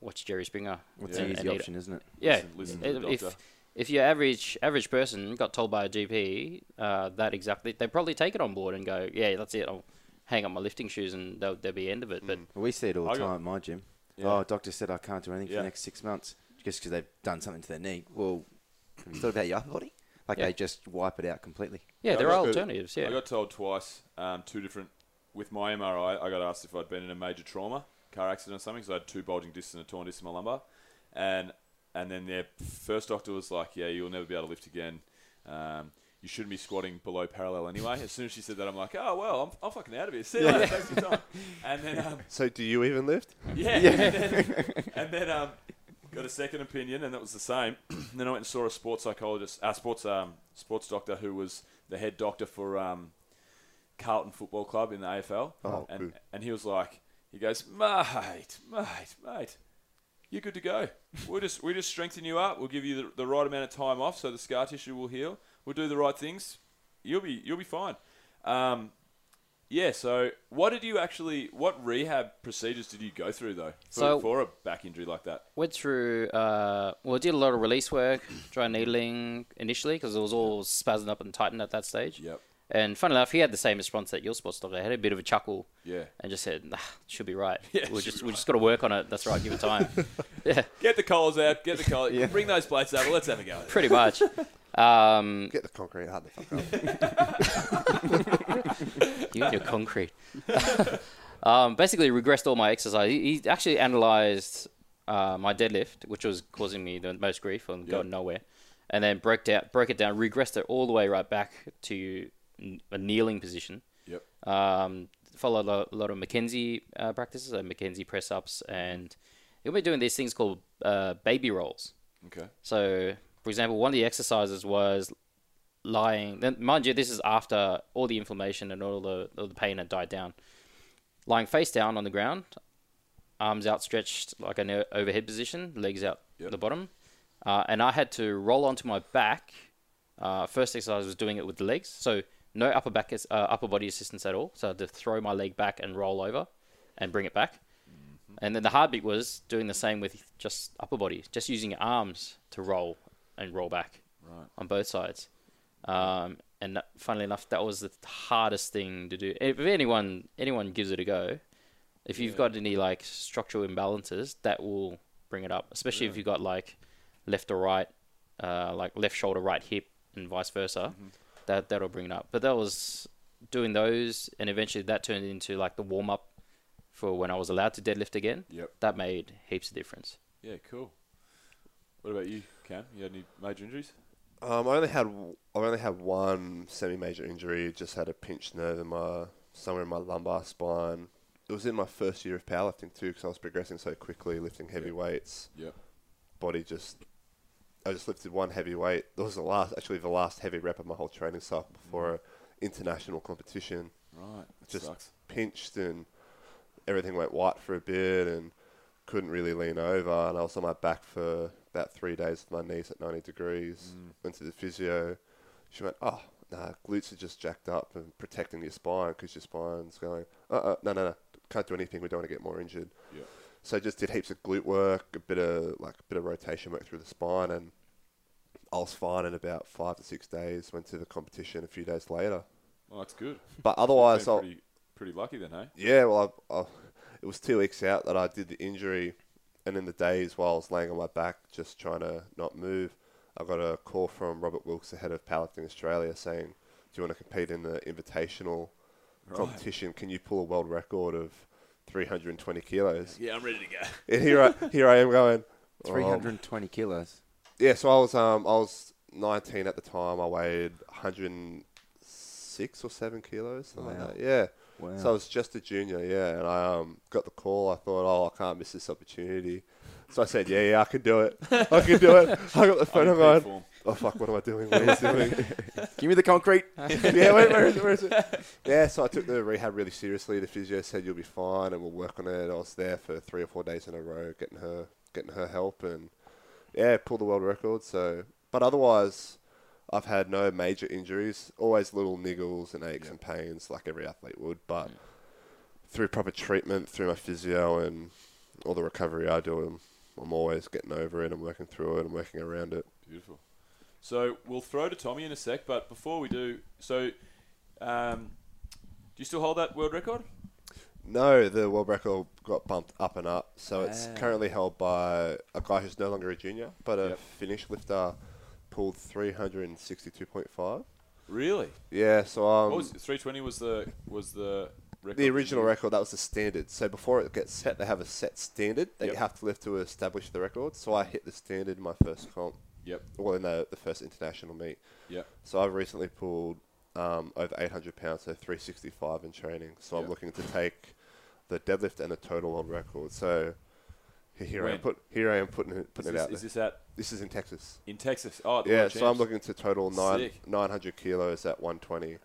watch Jerry Springer. What's Yeah. the easy option, isn't it? Yeah, Listen- listen to if if your average average person got told by a GP uh, that exactly, they'd probably take it on board and go, yeah, that's it. I'll hang up my lifting shoes and there'll, there'll be the end of it. But We see it all the I got- time at my gym. Yeah. Oh, doctor said I can't do anything for the next six months just because they've done something to their knee. Well, have you thought about your upper body? Like Yeah. they just wipe it out completely. yeah, I there got are good- alternatives. Yeah. I got told twice, um, two different. With my MRI, I got asked if I'd been in a major trauma, car accident or something. So I had two bulging discs and a torn disc in my lumbar, and and then their first doctor was like, "Yeah, you'll never be able to lift again. Um, you shouldn't be squatting below parallel anyway." As soon as she said that, I'm like, "Oh well, I'm, I'm fucking out of here. See you later. Thanks for your time." And then um, So do you even lift? yeah, and then, and then um, got a second opinion, and that was the same. then I went and saw a sports psychologist, uh, sports um, sports doctor, who was the head doctor for um, Carlton Football Club in the AFL, Oh, and good. and he was like, he goes, mate, mate, mate. You're good to go. We'll just we just strengthen you up. We'll give you the, the right amount of time off, so the scar tissue will heal. We'll do the right things. You'll be you'll be fine. Um, yeah. So, what did you actually? What rehab procedures did you go through though for, So- for a back injury like that? Went through, uh, well, did a lot of release work, dry needling initially because it was all spasmed up and tightened at that stage. Yep. And fun enough, he had the same response that your sports doctor had. A bit of a chuckle Yeah. and just said, nah, "Should be right. Yeah, we just we just got to work on it. That's right. Give it time." yeah, Get the collars out. Get the collar. Bring those plates over. Let's have a go. pretty much. Um, Get the concrete hard the fuck up. you and your concrete. um, basically, regressed all my exercise. He, he actually analyzed uh, my deadlift, which was causing me the most grief and going nowhere, and then broke down, broke it down, regressed it all the way right back to a kneeling position. Yep. Um, follow a lot, a lot of McKenzie uh, practices, like McKenzie press ups, and he'll be doing these things called uh, baby rolls. Okay. So, for example, one of the exercises was lying. Then, mind you, this is after all the inflammation and all the all the pain had died down. Lying face down on the ground, arms outstretched like an overhead position, legs out Yep. the bottom, uh, and I had to roll onto my back. Uh, first exercise was doing it with the legs, so no upper back, uh, upper body assistance at all. So I had to throw my leg back and roll over, and bring it back. And then the hard bit was doing the same with just upper body, just using your arms to roll and roll back Right. on both sides. Um, and that, funnily enough, that was the hardest thing to do. If anyone anyone gives it a go, if you've got any like structural imbalances, that will bring it up. Especially if you've got like left or right, uh, like left shoulder, right hip, and vice versa. That that'll bring it up. But that was doing those, and eventually that turned into like the warm up for when I was allowed to deadlift again. Yep. That made heaps of difference. Yeah. Cool. What about you, Cam? You had any major injuries? Um, I only had I only had one semi-major injury. Just had a pinched nerve in my somewhere in my lumbar spine. It was in my first year of powerlifting too, because I was progressing so quickly, lifting heavy weights. Yep. Body just, I just lifted one heavy weight. That was the last, actually the last heavy rep of my whole training cycle before a international competition. Right. That Just sucks. pinched and everything went white for a bit and couldn't really lean over. And I was on my back for about three days with my knees at 90 degrees. Went to the physio. She went, oh, nah, glutes are just jacked up and protecting your spine because your spine's going, uh, uh, no, no, no, can't do anything. We don't want to get more injured. Yeah. So I just did heaps of glute work, a bit of like a bit of rotation work through the spine, and I was fine in about five to six days. Went to the competition a few days later, Well, that's good. but otherwise, I'll, pretty, pretty lucky then, hey? yeah, well, I, I, it was two weeks out that I did the injury, and in the days while I was laying on my back, just trying to not move, I got a call from Robert Wilks, the head of Powerlifting Australia, saying, "Do you want to compete in the invitational competition? Can you pull a world record of 320 kilos?" Yeah, I'm ready to go. And here I here I am going. "Oh, 320 kilos. yeah, so I was um I was 19 at the time. I weighed 106 or seven kilos, something Wow. like that. Yeah. Wow. So I was just a junior, yeah, and I um got the call. I thought, oh, I can't miss this opportunity. So I said, yeah, yeah, I can do it. I can do it. I got the phone. in I'm going, oh fuck, what am I doing? What am I doing? Give me the concrete. yeah, wait, where is it? Where is it? Yeah, so I took the rehab really seriously. The physio said you'll be fine, and we'll work on it. I was there for three or four days in a row, getting her, getting her help, and yeah, pulled the world record. So, but otherwise, I've had no major injuries. Always little niggles and aches and pains, like every athlete would. But through proper treatment, through my physio and all the recovery I do, I'm, I'm always getting over it. I'm working through it. I'm working around it. Beautiful. So we'll throw to Tommy in a sec, but before we do, so um, do you still hold that world record? No, the world record got bumped up and up, so it's Ah. currently held by a guy who's no longer a junior, but a Yep. Finnish lifter pulled 362.5. Really? Yeah, so um, what was it? 320 was the was the record. the original record that was the standard. So before it gets set, they have a set standard that Yep. you have to lift to establish the record. So I hit the standard in my first comp. Yep. Well, in the, the first international meet. Yep. So I've recently pulled um, over 800 pounds, so 365 in training. So Yep. I'm looking to take the deadlift and the total on record. So here I am put here I am putting it Is putting this, it out. is there. this at This is in Texas. in Texas? Oh, the Yeah, World so I'm looking to total nine, 900 kilos at 120,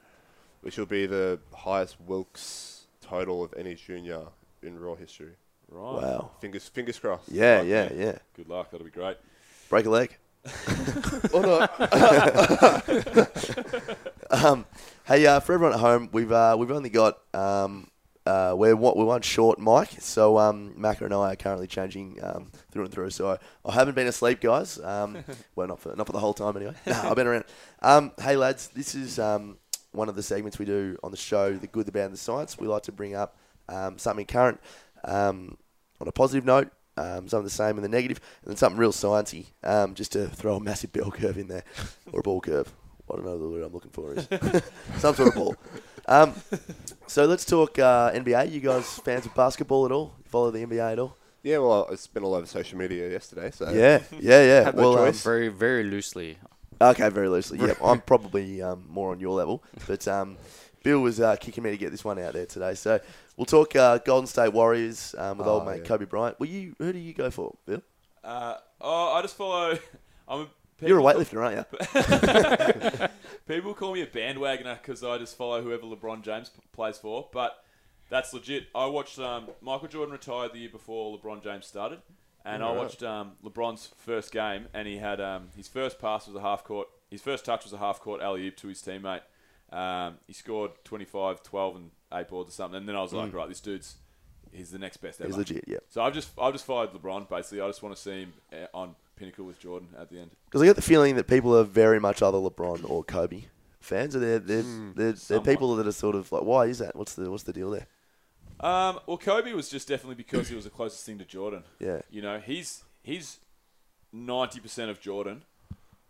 which will be the highest Wilks total of any junior in raw history. Right. Wow. Fingers fingers crossed. Yeah, Right, yeah, man. yeah. Good luck. That'll be great. Break a leg. Or not. um, hey, uh, for everyone at home, we've uh, we've only got um, uh, we're what we're one short mic, so um, Macca and I are currently changing um, through and through. So I, I haven't been asleep, guys. Um, well, not for not for the whole time anyway. No, I've been around. Um, hey lads, this is um, one of the segments we do on the show, the good, the bad, and the science. We like to bring up um, something current um, on a positive note. Um, some of the same in the negative, and then something real sciencey, um, just to throw a massive bell curve in there, or a ball curve. I don't know the word I'm looking for is some sort of ball. Um, so let's talk uh, NBA. You guys fans of basketball at all? Follow the NBA at all? Yeah, well, it's been all over social media yesterday. So Yeah, yeah, yeah. Had no well, um, choice. Very, very loosely. okay, very loosely. Yeah, I'm probably um, more on your level, but um, Bill was uh, kicking me to get this one out there today. So we'll talk uh, Golden State Warriors um, with old Oh, mate yeah. Kobe Bryant. Well, you who do you go for, Bill? Uh, oh, I just follow. I'm a, You're a weightlifter, aren't you? People call me a bandwagoner because I just follow whoever LeBron James p- plays for, but that's legit. I watched um, Michael Jordan retired the year before LeBron James started, and I Right. watched um, LeBron's first game, and he had um, his first pass was a half court. His first touch was a half court alley oop to his teammate. Um, he scored 25, 12, and eight boards or something, and then I was like, right, this dude's he's the next best ever. He's legit, yeah. So I've just I've just followed LeBron basically. I just want to see him uh, on pinnacle with Jordan at the end. Because I get the feeling that people are very much either LeBron or Kobe fans. Are there? They're, they're, they're people that are sort of like, why is that? What's the what's the deal there? Um, well, Kobe was just definitely because he was the closest thing to Jordan. Yeah. You know, he's he's ninety percent of Jordan,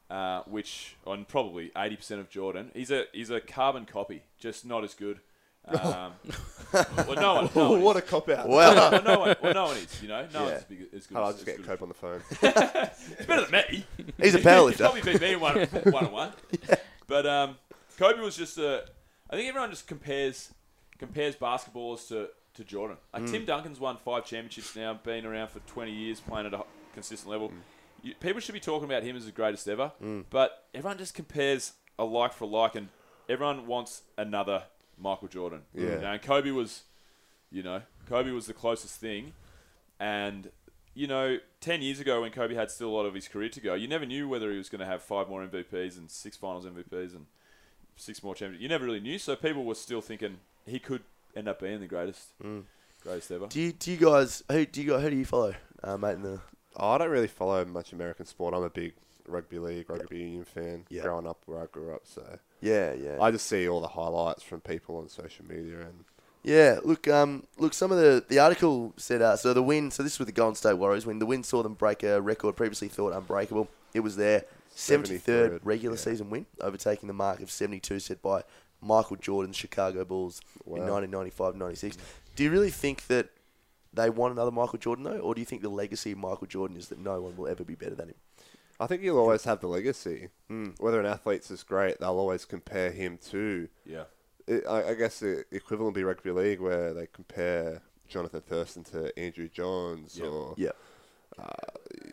uh, which on probably eighty percent of Jordan. He's a he's a carbon copy, just not as good. Um, well, no one, no one what a cop out. Wow. well, no one, well, no one is. You know, no Yeah. one's as, big, as good. I'll as, just as get good Cope on the phone. It's better than me. He's a He powerlifter. probably beat me in one, one on one. But um, Kobe was just a. I think everyone just compares compares basketballers to, to Jordan. Like Mm. Tim Duncan's won five championships now, been around for 20 years, playing at a consistent level. You, people should be talking about him as the greatest ever. Mm. But everyone just compares a like for like, and everyone wants another Michael Jordan. Yeah. You know, and Kobe was, you know, Kobe was the closest thing, and you know, 10 years ago when Kobe had still a lot of his career to go, you never knew whether he was going to have five more MVPs and six finals MVPs and six more championships. You never really knew. So people were still thinking he could end up being the greatest, greatest ever. Do you, do you guys who do you who do you follow, uh, mate? In the Oh, I don't really follow much American sport. I'm a big rugby league, rugby union fan. Yeah. Growing up where I grew up, so yeah, yeah, I just see all the highlights from people on social media, and yeah. Look, um, look. Some of the the article said uh, so the win. So this was the Golden State Warriors win. The win saw them break a record previously thought unbreakable. It was their 73rd 73rd, regular yeah. season win, overtaking the mark of 72 set by Michael Jordan's Chicago Bulls in Wow. 1995-96. Do you really think that they want another Michael Jordan though, or do you think the legacy of Michael Jordan is that no one will ever be better than him? I think you'll always have the legacy. Mm. Whether an athlete's is great, they'll always compare him to. Yeah. It, I, I guess the equivalent would be rugby league, where they compare Jonathan Thurston to Andrew Johns, Yep. or Yeah.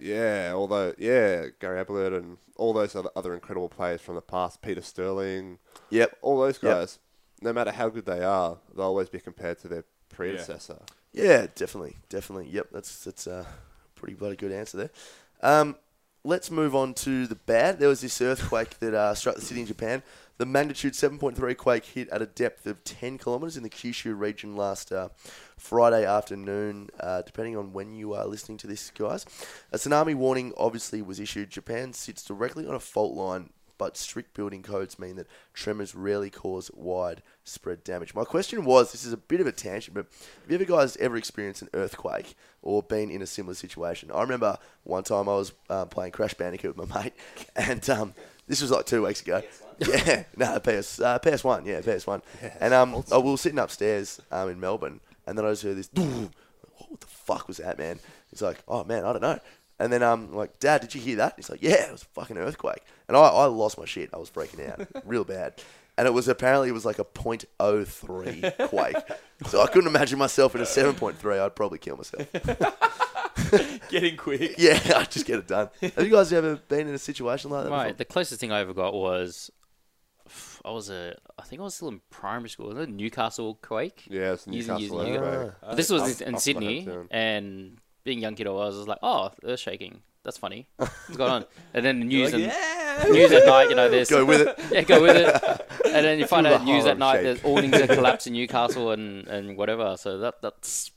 yeah, although yeah, Gary Ablett and all those other, other incredible players from the past, Peter Sterling, Yep. all those Yep. guys. No matter how good they are, they'll always be compared to their predecessor. Yeah, definitely, definitely. Yep, that's that's a pretty bloody good answer there. Um, let's move on to the bad. There was this earthquake that uh, struck the city in Japan. The magnitude 7.3 quake hit at a depth of 10 kilometers in the Kyushu region last uh, Friday afternoon, uh, depending on when you are listening to this, guys. A tsunami warning obviously was issued. Japan sits directly on a fault line, but strict building codes mean that tremors rarely cause widespread damage. My question was this is a bit of a tangent, but have you ever guys ever experienced an earthquake or been in a similar situation? I remember one time I was uh, playing Crash Bandicoot with my mate, and um, this was like two weeks ago. Yeah, no, PS uh, PS One, yeah, PS One, and um, oh, we were sitting upstairs um, in Melbourne, and then I just heard this. What the fuck was that, man? He's like, oh man, I don't know. And then um, like, Dad, did you hear that? He's like, Yeah, it was a fucking earthquake. And I, I lost my shit. I was freaking out, real bad. And it was apparently it was like a .03 quake. So I couldn't imagine myself in a 7.3. I'd probably kill myself. Getting quick. Yeah, I just get it done. Have you guys ever been in a situation like that? Right. before? The closest thing I ever got was I was a I think I was still in primary school. Was it Newcastle quake? Yeah, it's Newcastle using earthquake. it. But this was I've- in I've Sydney, got it too. and being a young kid I was, I was like, oh, earth shaking. That's funny. What's going on? And then the news like, and "Yeah." news at night, you know, there's Go with it. Yeah, go with it. And then you find out news at night. shake. There's awnings that collapse in Newcastle and, and whatever. So that that's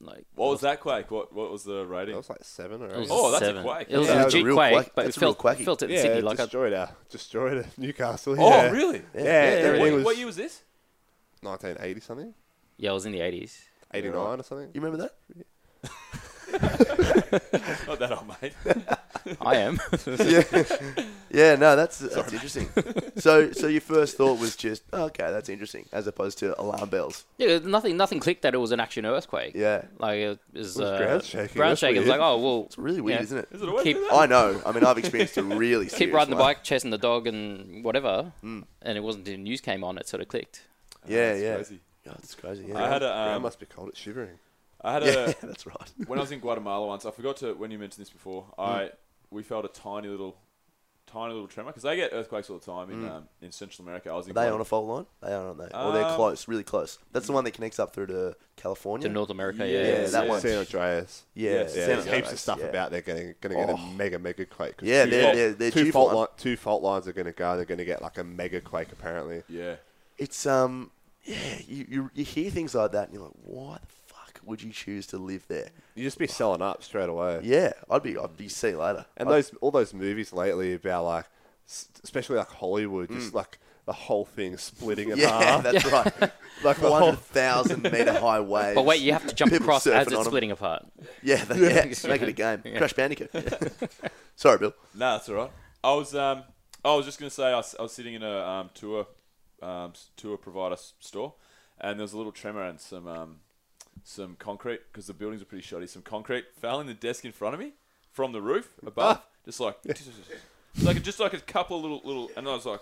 like What was that quake? What what was the rating? That was like seven or eight. Oh, that's a quake. It was Yeah, a that was a legit real quake, quake. but it That's real felt quacky. felt it in yeah, Sydney it like a, destroyed our destroyed a Newcastle. Oh, yeah. really? Yeah, yeah, everything What, was what year was this? 1980 something, yeah, it was in the 80s. 89 or something. You remember that? Not that old, mate. I am. yeah, yeah. No, that's that's interesting. so, so your first thought was just okay, that's interesting, as opposed to alarm bells. yeah, nothing nothing clicked that it was an action earthquake. Yeah, Like it was, It was uh, ground shaking, Ground shaking. It was weird. like, oh well, it's really weird, yeah. isn't it? Is it Keep- I know. I mean, I've experienced a really keep serious riding the bike, chasing the dog, and whatever. Mm. And it wasn't until the news came on it sort of clicked. Yeah, That's yeah. crazy. Yeah, that's crazy. I had a Ground um, must be cold. It's shivering. I had yeah, a that's right. when I was in Guatemala once. I forgot to when you mentioned this before. I we felt a tiny little, tiny little tremor because they get earthquakes all the time in um, in Central America. I was in Are they Guatem- on a fault line? They are, aren't they? Or they're Um, close, really close. That's the one that connects up through to California. To North America, Yeah, yeah. Yeah, that yeah. one. San Andreas. Yeah, Yeah, Yeah, San there's heaps of stuff yeah. about they're going to get a Oh. mega mega quake. Yeah, two they're- fault- they're- they're two due fault one. li- two fault lines are going to go. They're going to get like a mega quake apparently. Yeah. It's um, yeah. You, you you hear things like that, and you're like, why the fuck would you choose to live there? You'd just be selling up straight away. Yeah, I'd be I'd be see you later. And I'd- those all those movies lately about like, especially like Hollywood, just like the whole thing splitting in Mm. yeah, half. that's right. like the whole hundred thousand meter high waves. But wait, you have to jump across as on it's 'em. splitting apart. Yeah, that, yeah. Make it a game. Yeah. Crash Bandicoot. Sorry, Bill. No, that's all right. I was um, I was just gonna say I was, I was sitting in a um, tour um, tour provider store, and there was a little tremor and some um, some concrete because the buildings are pretty shoddy. Some concrete fell in the desk in front of me from the roof ah. above, just like like just like a couple little little, and I was like.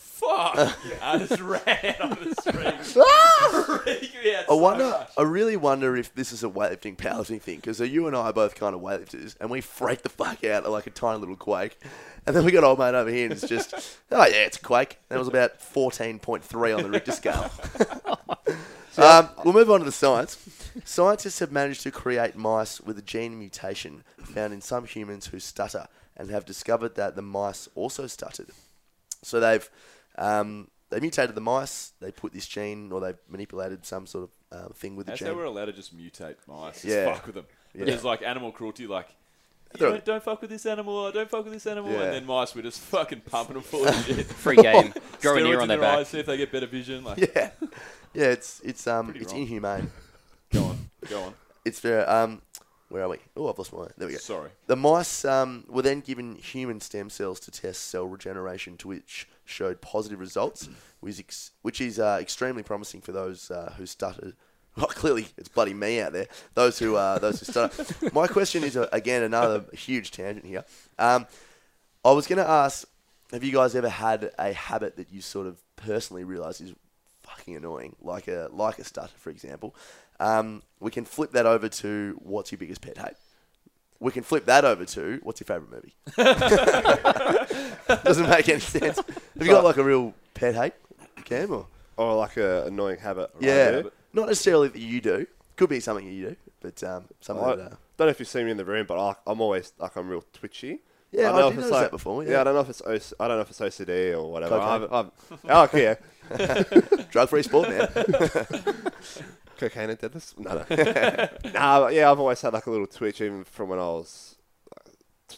Fuck! Ah. I just ran on the street. Ah. Me I so wonder. much. I really wonder if this is a weightlifting powerlifting thing because you and I are both kind of weightlifters, and we freak the fuck out at like a tiny little quake, and then we got old mate over here, and it's just, oh yeah, it's a quake. That was about fourteen point three on the Richter scale. Um, we'll move on to the science. Scientists have managed to create mice with a gene mutation found in some humans who stutter, and have discovered that the mice also stuttered. So they've um, they mutated the mice. They put this gene, or they've manipulated some sort of uh, thing with the gene. As gene. they were allowed to just mutate mice, just Yeah. fuck with them. Yeah. There's like animal cruelty, like you They're- don't, don't fuck with this animal, or don't fuck with this animal, Yeah. and then mice were just fucking pumping them full of shit. Free game. Grow an Steroids ear in on their their back. eyes, see if they get better vision. Like, Yeah, yeah. It's it's um Pretty it's wrong. inhumane. go on, go on. It's very um. Where are we? Oh, I've lost my. There we go. Sorry. The mice um, were then given human stem cells to test cell regeneration, to which showed positive results, which is, ex- which is uh, extremely promising for those uh, who stuttered. Well, clearly, it's bloody me out there. Those who uh, those who stutter. My question is uh, again another huge tangent here. Um, I was going to ask, have you guys ever had a habit that you sort of personally realise is fucking annoying, like a like a stutter, for example? Um, we can flip that over to what's your biggest pet hate. We can flip that over to what's your favourite movie. Doesn't make any sense. Have you got like a real pet hate, Cam? Or or like a annoying habit. Yeah, do. Not necessarily that you do. Could be something that you do, but um, something I that. Uh, don't know if you've seen me in the room, but I, I'm always like I'm real twitchy. Yeah, don't I know if it's like- that before, Yeah. yeah. I don't know if it's OC, I don't know if it's OCD or whatever. Cocaine. I've, I've, oh, okay. yeah. Drug-free sport, man. Cocaine and deadlifts? No, no. nah, but yeah, I've always had like a little twitch, even from when I was like,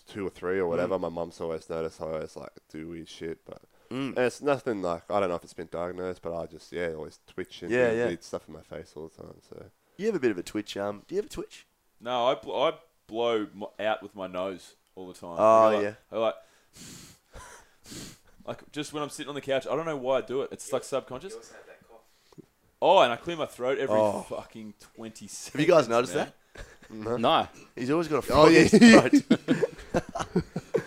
two or three or whatever. Mm. My mum's always noticed I always like do weird shit, but Mm. and it's nothing like I don't know if it's been diagnosed, but I just yeah always twitch and Yeah, do yeah. weird stuff in my face all the time. So You have a bit of a twitch. Um, do you have a twitch? No, I, bl- I blow m- out with my nose all the time. Oh, Like, yeah. I like, like just when I'm sitting on the couch, I don't know why I do it. It's like subconscious. Oh, and I clear my throat every Oh. fucking twenty seconds. Have you guys noticed man. that? No. He's always got a frog Oh, in yeah. his throat.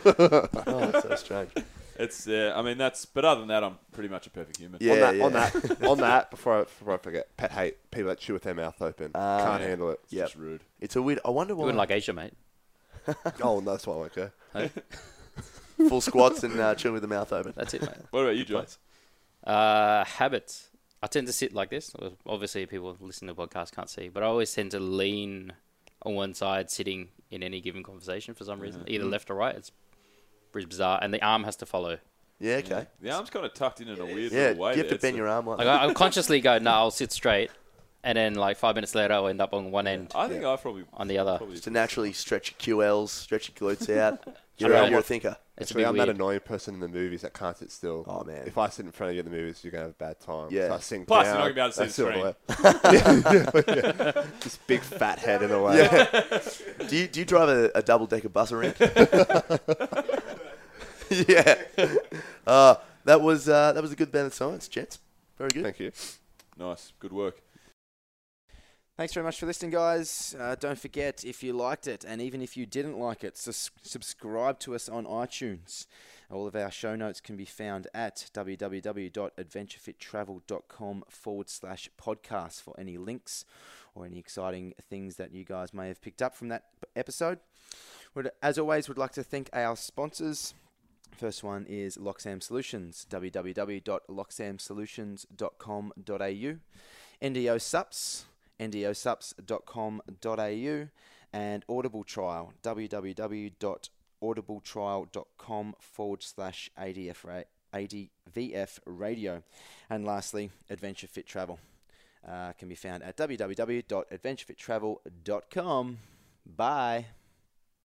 oh, that's so strange. It's yeah. I mean that's. But other than that, I'm pretty much a perfect human. Yeah, on that, yeah. on that, on that, before I, before I forget, pet hate people that chew with their mouth open. Ah. Can't Yeah. handle it. It's Yep. just rude. It's a weird. I wonder You why. wouldn't like Asia, mate. Oh, no, that's why I won't go. full squats and uh, chewing with the mouth open. That's it, mate. What about you, John? Uh, habits. I tend to sit like this. Obviously, people listening to the podcast can't see, but I always tend to lean on one side, sitting in any given conversation for some reason, either left or right. It's pretty bizarre, and the arm has to follow. Yeah, okay. The arm's kind of tucked in in a weird Yeah, little way. you have to bend It's your arm like Like that. I, I consciously go, no, I'll sit straight, and then like five minutes later, I'll end up on one end, I think I probably on the other. probably to naturally stretch your QLs, stretch your glutes out. You're, Yeah. a, you're a thinker. It's a Actually, bit I'm that annoying person in the movies that can't sit still. Oh, man. If I sit in front of you in the movies, you're gonna have a bad time. Yeah. So I sink Plus, down. you're not gonna be able to see the sit on the- yeah. This big fat head in the way. Do you do you drive a, a double decker bus around? yeah. Uh, that was uh, that was a good band of science, gents. Very good. Thank you. nice, good work. Thanks very much for listening, guys. Uh, don't forget, if you liked it, and even if you didn't like it, sus- subscribe to us on iTunes. All of our show notes can be found at www.adventurefittravel.com forward slash podcast for any links or any exciting things that you guys may have picked up from that episode. As always, we'd like to thank our sponsors. First one is LocSam Solutions, www.locsamsolutions.com.au. NDO Sups, ndosups.com.au, and Audible Trial, www.audibletrial.com forward slash ADVF radio. And lastly, Adventure Fit Travel uh, can be found at www.adventurefittravel.com. Bye.